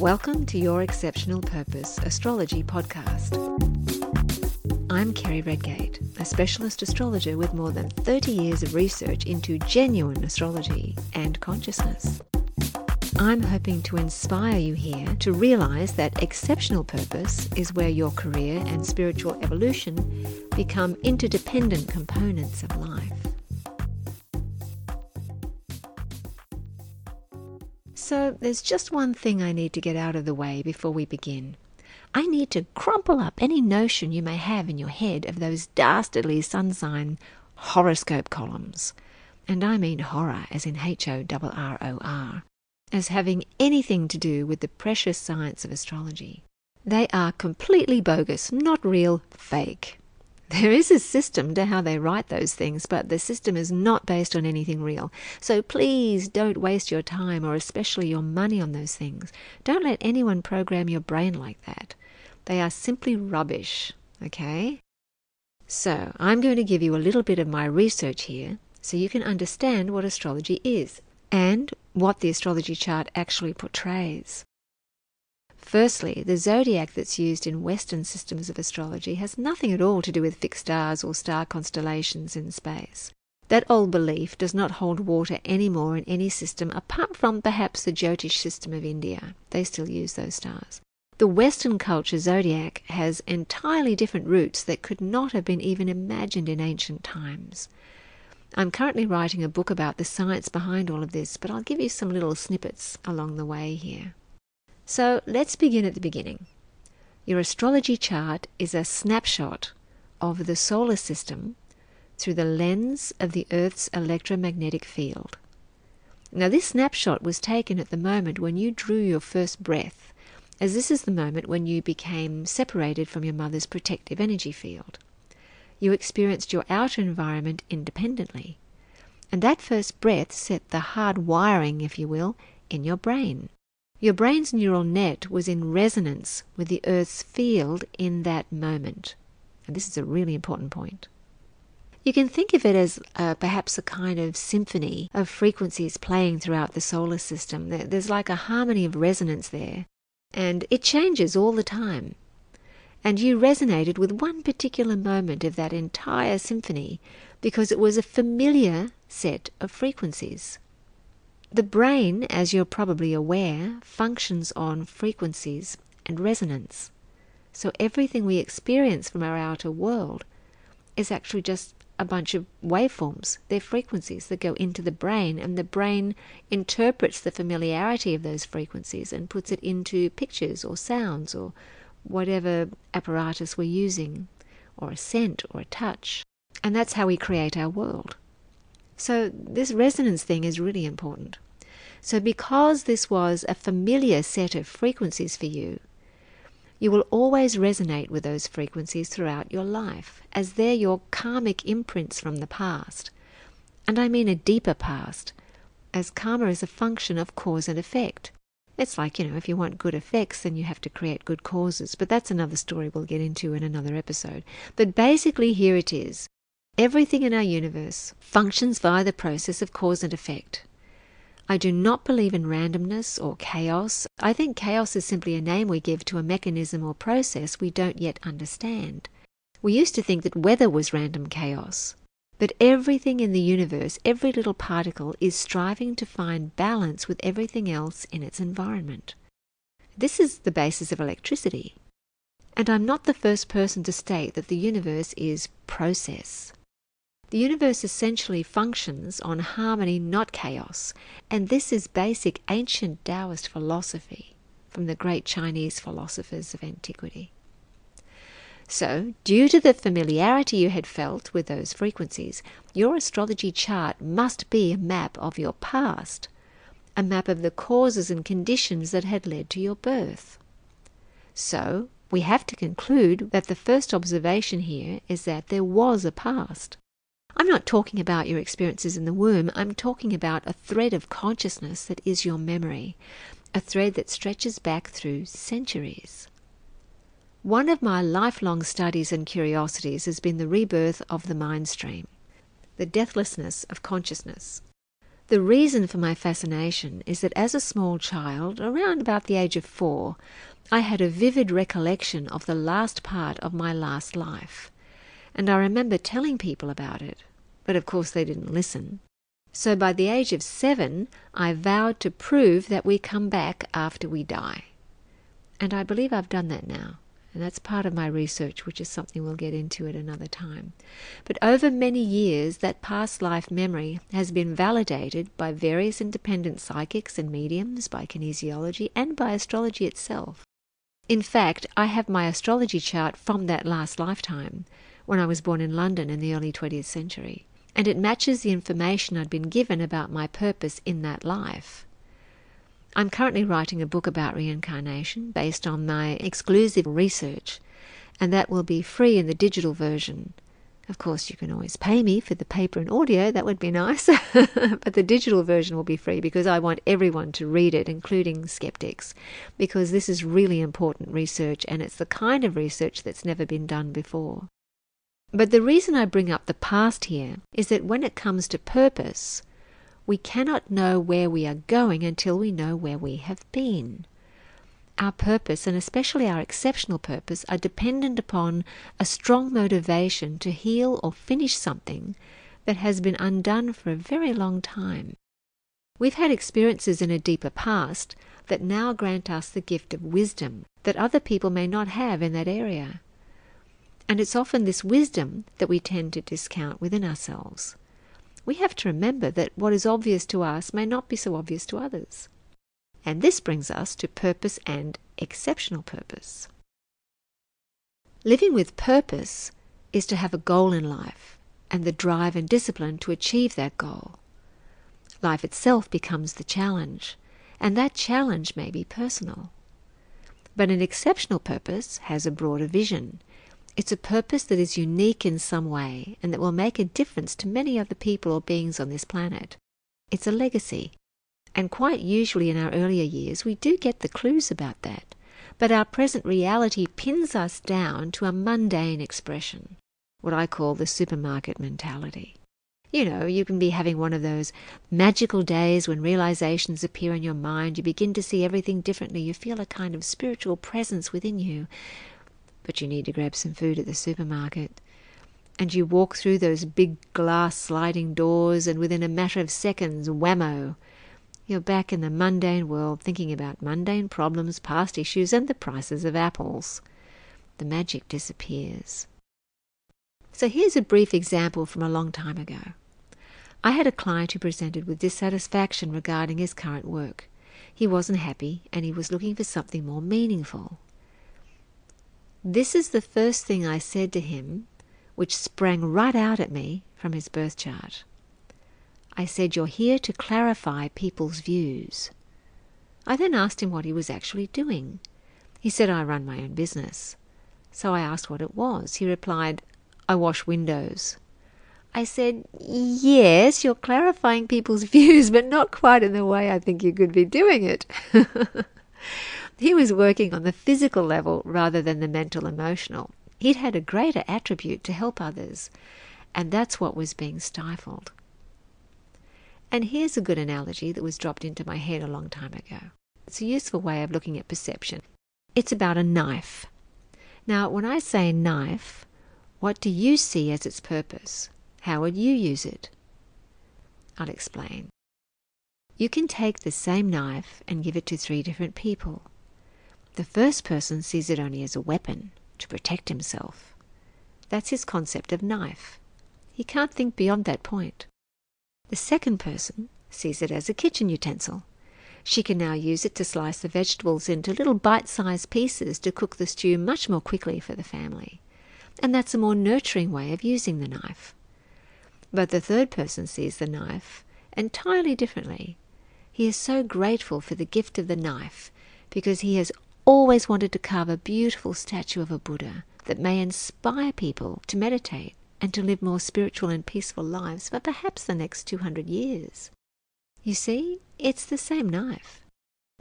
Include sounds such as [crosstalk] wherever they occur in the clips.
Welcome to Your Exceptional Purpose Astrology Podcast. I'm Kerry Redgate, a specialist astrologer with more than 30 years of research into genuine astrology and consciousness. I'm hoping to inspire you here to realize that exceptional purpose is where your career and spiritual evolution become interdependent components of life. So, there's just one thing I need to get out of the way before we begin. I need to crumple up any notion you may have in your head of those dastardly sun sign horoscope columns. And I mean horror as in H O R R O R, as having anything to do with the precious science of astrology. They are completely bogus, not real, fake. There is a system to how they write those things, but the system is not based on anything real. So please don't waste your time or especially your money on those things. Don't let anyone program your brain like that. They are simply rubbish, okay? So I'm going to give you a little bit of my research here so you can understand what astrology is and what the astrology chart actually portrays. Firstly, the zodiac that's used in Western systems of astrology has nothing at all to do with fixed stars or star constellations in space. That old belief does not hold water any more in any system apart from perhaps the Jyotish system of India. They still use those stars. The Western culture zodiac has entirely different roots that could not have been even imagined in ancient times. I'm currently writing a book about the science behind all of this, but I'll give you some little snippets along the way here. So let's begin at the beginning. Your astrology chart is a snapshot of the solar system through the lens of the Earth's electromagnetic field. Now, this snapshot was taken at the moment when you drew your first breath, as this is the moment when you became separated from your mother's protective energy field. You experienced your outer environment independently, and that first breath set the hard wiring, if you will, in your brain. Your brain's neural net was in resonance with the Earth's field in that moment. And this is a really important point. You can think of it as uh, perhaps a kind of symphony of frequencies playing throughout the solar system. There's like a harmony of resonance there, and it changes all the time. And you resonated with one particular moment of that entire symphony because it was a familiar set of frequencies. The brain, as you're probably aware, functions on frequencies and resonance. So everything we experience from our outer world is actually just a bunch of waveforms. They're frequencies that go into the brain, and the brain interprets the familiarity of those frequencies and puts it into pictures or sounds or whatever apparatus we're using, or a scent or a touch. And that's how we create our world. So, this resonance thing is really important. So, because this was a familiar set of frequencies for you, you will always resonate with those frequencies throughout your life, as they're your karmic imprints from the past. And I mean a deeper past, as karma is a function of cause and effect. It's like, you know, if you want good effects, then you have to create good causes. But that's another story we'll get into in another episode. But basically, here it is. Everything in our universe functions via the process of cause and effect. I do not believe in randomness or chaos. I think chaos is simply a name we give to a mechanism or process we don't yet understand. We used to think that weather was random chaos. But everything in the universe, every little particle, is striving to find balance with everything else in its environment. This is the basis of electricity. And I'm not the first person to state that the universe is process. The universe essentially functions on harmony, not chaos, and this is basic ancient Taoist philosophy from the great Chinese philosophers of antiquity. So, due to the familiarity you had felt with those frequencies, your astrology chart must be a map of your past, a map of the causes and conditions that had led to your birth. So, we have to conclude that the first observation here is that there was a past. I'm not talking about your experiences in the womb, I'm talking about a thread of consciousness that is your memory, a thread that stretches back through centuries. One of my lifelong studies and curiosities has been the rebirth of the mind stream, the deathlessness of consciousness. The reason for my fascination is that as a small child, around about the age of four, I had a vivid recollection of the last part of my last life, and I remember telling people about it, but of course they didn't listen. So by the age of seven, I vowed to prove that we come back after we die. And I believe I've done that now. And that's part of my research, which is something we'll get into at another time. But over many years, that past life memory has been validated by various independent psychics and mediums, by kinesiology, and by astrology itself. In fact, I have my astrology chart from that last lifetime, when I was born in London in the early 20th century, and it matches the information I'd been given about my purpose in that life. I'm currently writing a book about reincarnation based on my exclusive research, and that will be free in the digital version. Of course, you can always pay me for the paper and audio, that would be nice. [laughs] but the digital version will be free because I want everyone to read it, including skeptics, because this is really important research and it's the kind of research that's never been done before. But the reason I bring up the past here is that when it comes to purpose, we cannot know where we are going until we know where we have been. Our purpose, and especially our exceptional purpose, are dependent upon a strong motivation to heal or finish something that has been undone for a very long time. We've had experiences in a deeper past that now grant us the gift of wisdom that other people may not have in that area. And it's often this wisdom that we tend to discount within ourselves we have to remember that what is obvious to us may not be so obvious to others. And this brings us to purpose and exceptional purpose. Living with purpose is to have a goal in life and the drive and discipline to achieve that goal. Life itself becomes the challenge, and that challenge may be personal. But an exceptional purpose has a broader vision it's a purpose that is unique in some way and that will make a difference to many other people or beings on this planet. It's a legacy. And quite usually in our earlier years, we do get the clues about that. But our present reality pins us down to a mundane expression, what I call the supermarket mentality. You know, you can be having one of those magical days when realizations appear in your mind. You begin to see everything differently. You feel a kind of spiritual presence within you but you need to grab some food at the supermarket. And you walk through those big glass sliding doors, and within a matter of seconds, whammo! You're back in the mundane world thinking about mundane problems, past issues, and the prices of apples. The magic disappears. So here's a brief example from a long time ago. I had a client who presented with dissatisfaction regarding his current work. He wasn't happy and he was looking for something more meaningful. This is the first thing I said to him, which sprang right out at me from his birth chart. I said, You're here to clarify people's views. I then asked him what he was actually doing. He said, I run my own business. So I asked what it was. He replied, I wash windows. I said, Yes, you're clarifying people's [laughs] views, but not quite in the way I think you could be doing it. [laughs] He was working on the physical level rather than the mental emotional. He'd had a greater attribute to help others, and that's what was being stifled. And here's a good analogy that was dropped into my head a long time ago. It's a useful way of looking at perception. It's about a knife. Now, when I say knife, what do you see as its purpose? How would you use it? I'll explain. You can take the same knife and give it to three different people. The first person sees it only as a weapon to protect himself. That's his concept of knife. He can't think beyond that point. The second person sees it as a kitchen utensil. She can now use it to slice the vegetables into little bite sized pieces to cook the stew much more quickly for the family. And that's a more nurturing way of using the knife. But the third person sees the knife entirely differently. He is so grateful for the gift of the knife because he has always wanted to carve a beautiful statue of a Buddha that may inspire people to meditate and to live more spiritual and peaceful lives for perhaps the next 200 years. You see, it's the same knife.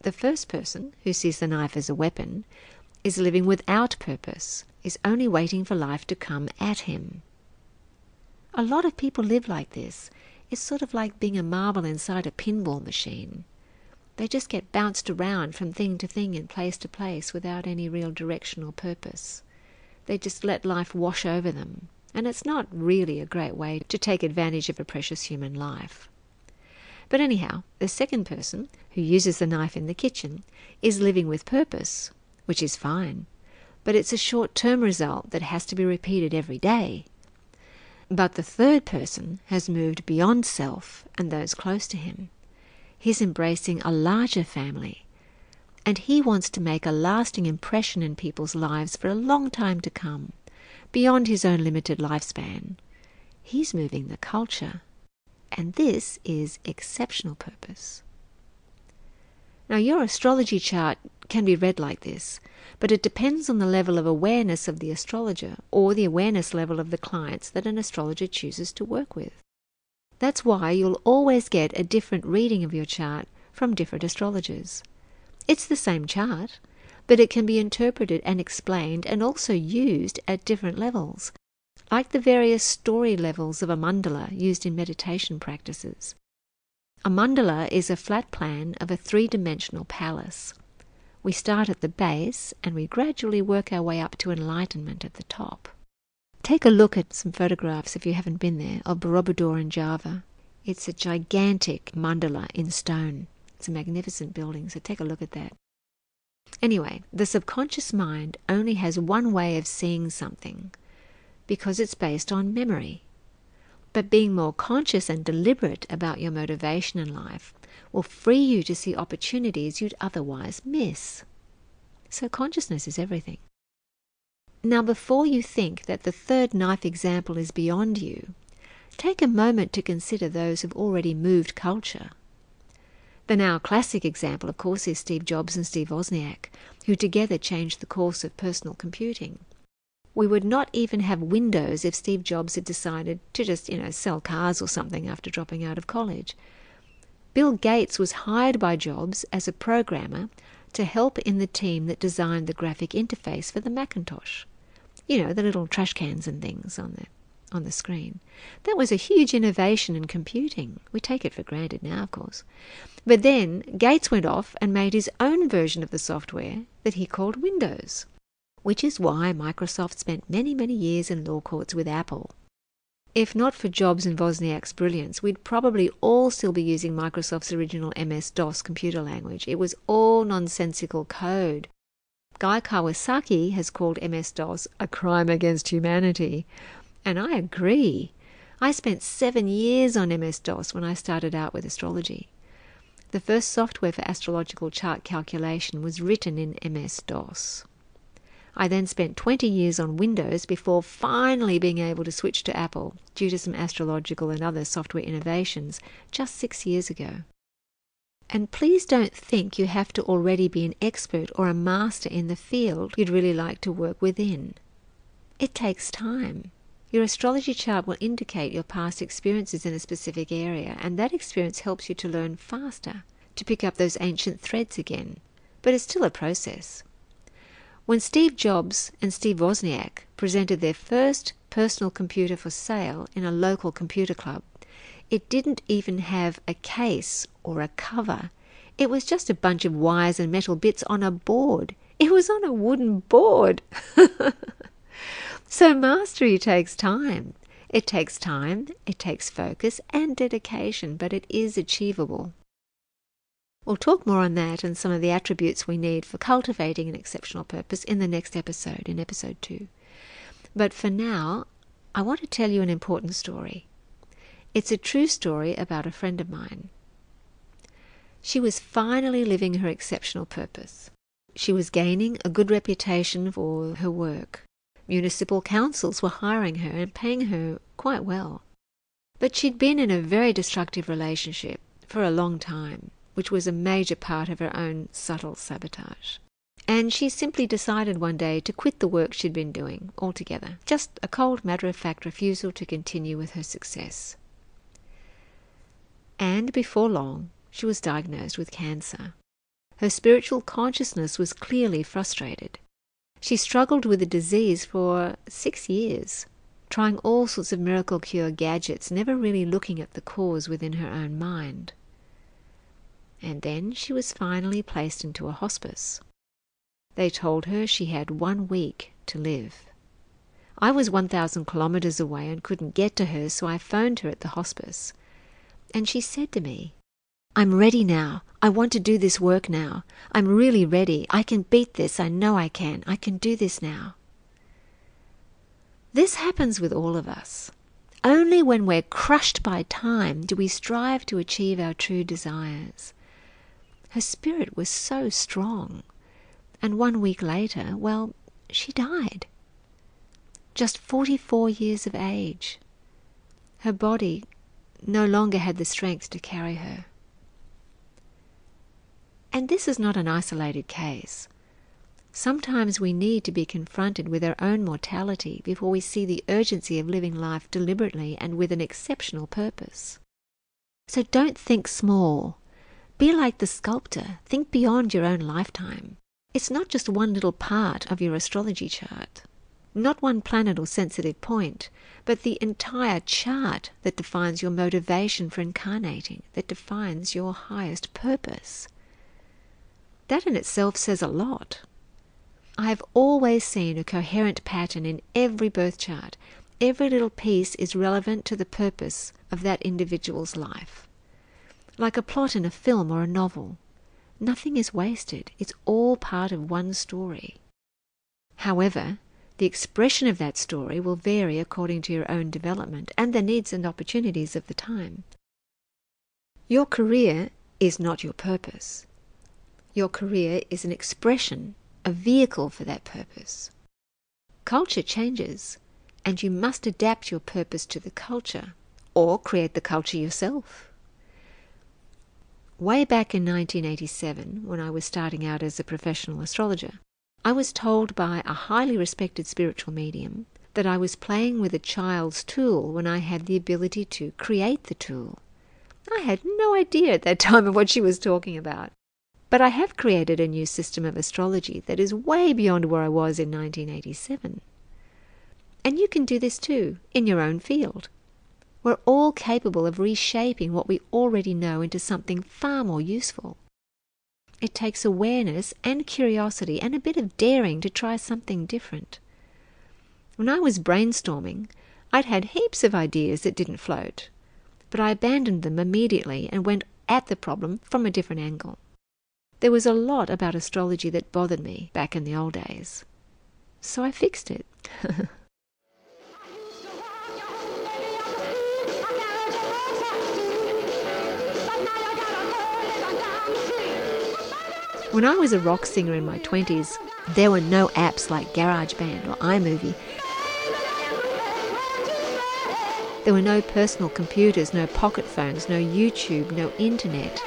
The first person, who sees the knife as a weapon, is living without purpose, is only waiting for life to come at him. A lot of people live like this. It's sort of like being a marble inside a pinball machine. They just get bounced around from thing to thing and place to place without any real direction or purpose. They just let life wash over them, and it's not really a great way to take advantage of a precious human life. But anyhow, the second person, who uses the knife in the kitchen, is living with purpose, which is fine, but it's a short term result that has to be repeated every day. But the third person has moved beyond self and those close to him. He's embracing a larger family, and he wants to make a lasting impression in people's lives for a long time to come, beyond his own limited lifespan. He's moving the culture. And this is exceptional purpose. Now, your astrology chart can be read like this, but it depends on the level of awareness of the astrologer or the awareness level of the clients that an astrologer chooses to work with. That's why you'll always get a different reading of your chart from different astrologers. It's the same chart, but it can be interpreted and explained and also used at different levels, like the various story levels of a mandala used in meditation practices. A mandala is a flat plan of a three dimensional palace. We start at the base and we gradually work our way up to enlightenment at the top. Take a look at some photographs, if you haven't been there, of Borobudur in Java. It's a gigantic mandala in stone. It's a magnificent building, so take a look at that. Anyway, the subconscious mind only has one way of seeing something because it's based on memory. But being more conscious and deliberate about your motivation in life will free you to see opportunities you'd otherwise miss. So, consciousness is everything. Now, before you think that the third knife example is beyond you, take a moment to consider those who've already moved culture. The now classic example, of course, is Steve Jobs and Steve Wozniak, who together changed the course of personal computing. We would not even have Windows if Steve Jobs had decided to just, you know, sell cars or something after dropping out of college. Bill Gates was hired by Jobs as a programmer to help in the team that designed the graphic interface for the Macintosh. You know, the little trash cans and things on the on the screen. That was a huge innovation in computing. We take it for granted now, of course. But then Gates went off and made his own version of the software that he called Windows which is why Microsoft spent many, many years in law courts with Apple. If not for Jobs and Wozniak's brilliance, we'd probably all still be using Microsoft's original MS DOS computer language. It was all nonsensical code. Guy Kawasaki has called MS DOS a crime against humanity, and I agree. I spent seven years on MS DOS when I started out with astrology. The first software for astrological chart calculation was written in MS DOS. I then spent 20 years on Windows before finally being able to switch to Apple due to some astrological and other software innovations just six years ago. And please don't think you have to already be an expert or a master in the field you'd really like to work within. It takes time. Your astrology chart will indicate your past experiences in a specific area, and that experience helps you to learn faster, to pick up those ancient threads again. But it's still a process. When Steve Jobs and Steve Wozniak presented their first personal computer for sale in a local computer club, it didn't even have a case or a cover. It was just a bunch of wires and metal bits on a board. It was on a wooden board. [laughs] so mastery takes time. It takes time, it takes focus and dedication, but it is achievable. We'll talk more on that and some of the attributes we need for cultivating an exceptional purpose in the next episode, in episode two. But for now, I want to tell you an important story. It's a true story about a friend of mine. She was finally living her exceptional purpose. She was gaining a good reputation for her work. Municipal councils were hiring her and paying her quite well. But she'd been in a very destructive relationship for a long time which was a major part of her own subtle sabotage. And she simply decided one day to quit the work she'd been doing altogether. Just a cold matter of fact refusal to continue with her success. And before long, she was diagnosed with cancer. Her spiritual consciousness was clearly frustrated. She struggled with the disease for six years, trying all sorts of miracle cure gadgets, never really looking at the cause within her own mind. And then she was finally placed into a hospice. They told her she had one week to live. I was 1,000 kilometres away and couldn't get to her, so I phoned her at the hospice. And she said to me, I'm ready now. I want to do this work now. I'm really ready. I can beat this. I know I can. I can do this now. This happens with all of us. Only when we're crushed by time do we strive to achieve our true desires. Her spirit was so strong. And one week later, well, she died. Just 44 years of age. Her body no longer had the strength to carry her. And this is not an isolated case. Sometimes we need to be confronted with our own mortality before we see the urgency of living life deliberately and with an exceptional purpose. So don't think small. Be like the sculptor. Think beyond your own lifetime. It's not just one little part of your astrology chart, not one planet or sensitive point, but the entire chart that defines your motivation for incarnating, that defines your highest purpose. That in itself says a lot. I have always seen a coherent pattern in every birth chart. Every little piece is relevant to the purpose of that individual's life. Like a plot in a film or a novel. Nothing is wasted. It's all part of one story. However, the expression of that story will vary according to your own development and the needs and opportunities of the time. Your career is not your purpose. Your career is an expression, a vehicle for that purpose. Culture changes, and you must adapt your purpose to the culture or create the culture yourself. Way back in 1987, when I was starting out as a professional astrologer, I was told by a highly respected spiritual medium that I was playing with a child's tool when I had the ability to create the tool. I had no idea at that time of what she was talking about. But I have created a new system of astrology that is way beyond where I was in 1987. And you can do this too, in your own field. We're all capable of reshaping what we already know into something far more useful. It takes awareness and curiosity and a bit of daring to try something different. When I was brainstorming, I'd had heaps of ideas that didn't float, but I abandoned them immediately and went at the problem from a different angle. There was a lot about astrology that bothered me back in the old days. So I fixed it. [laughs] when I was a rock singer in my 20s, there were no apps like GarageBand or iMovie. There were no personal computers, no pocket phones, no YouTube, no internet.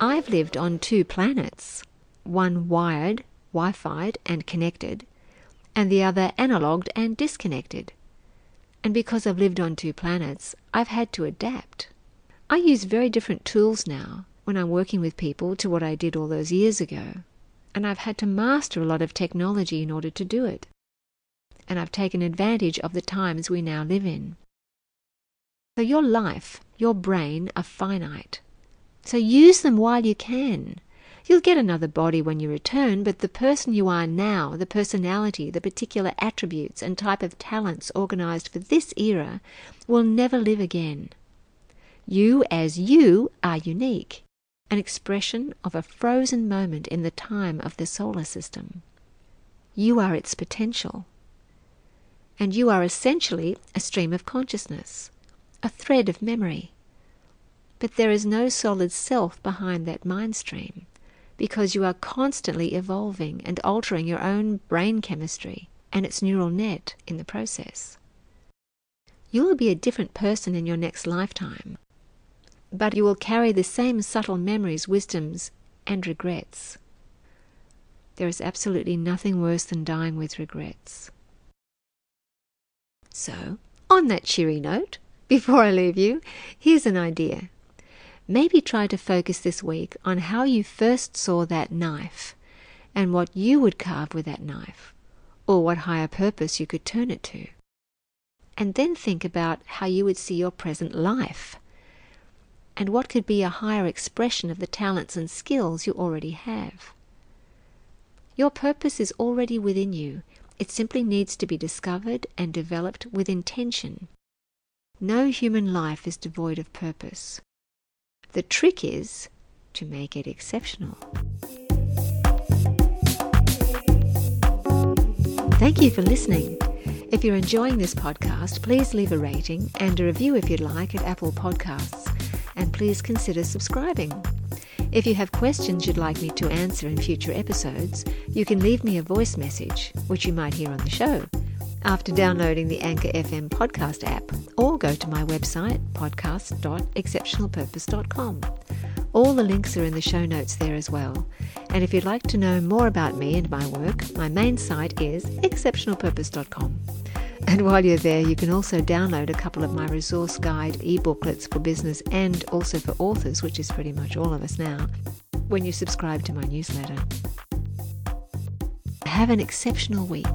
I've lived on two planets, one wired, Wi Fi'd, and connected, and the other analogued and disconnected. And because I've lived on two planets, I've had to adapt. I use very different tools now when I'm working with people to what I did all those years ago. And I've had to master a lot of technology in order to do it. And I've taken advantage of the times we now live in. So your life, your brain are finite. So use them while you can. You'll get another body when you return, but the person you are now, the personality, the particular attributes and type of talents organized for this era, will never live again. You as you are unique, an expression of a frozen moment in the time of the solar system. You are its potential. And you are essentially a stream of consciousness, a thread of memory but there is no solid self behind that mind stream, because you are constantly evolving and altering your own brain chemistry and its neural net in the process. You will be a different person in your next lifetime, but you will carry the same subtle memories, wisdoms, and regrets. There is absolutely nothing worse than dying with regrets. So, on that cheery note, [laughs] before I leave you, here's an idea. Maybe try to focus this week on how you first saw that knife and what you would carve with that knife, or what higher purpose you could turn it to. And then think about how you would see your present life and what could be a higher expression of the talents and skills you already have. Your purpose is already within you. It simply needs to be discovered and developed with intention. No human life is devoid of purpose. The trick is to make it exceptional. Thank you for listening. If you're enjoying this podcast, please leave a rating and a review if you'd like at Apple Podcasts, and please consider subscribing. If you have questions you'd like me to answer in future episodes, you can leave me a voice message, which you might hear on the show, after downloading the Anchor FM podcast app, or go to my website, podcast.exceptionalpurpose.com. All the links are in the show notes there as well. And if you'd like to know more about me and my work, my main site is exceptionalpurpose.com. And while you're there, you can also download a couple of my resource guide e-booklets for business and also for authors, which is pretty much all of us now, when you subscribe to my newsletter. Have an exceptional week.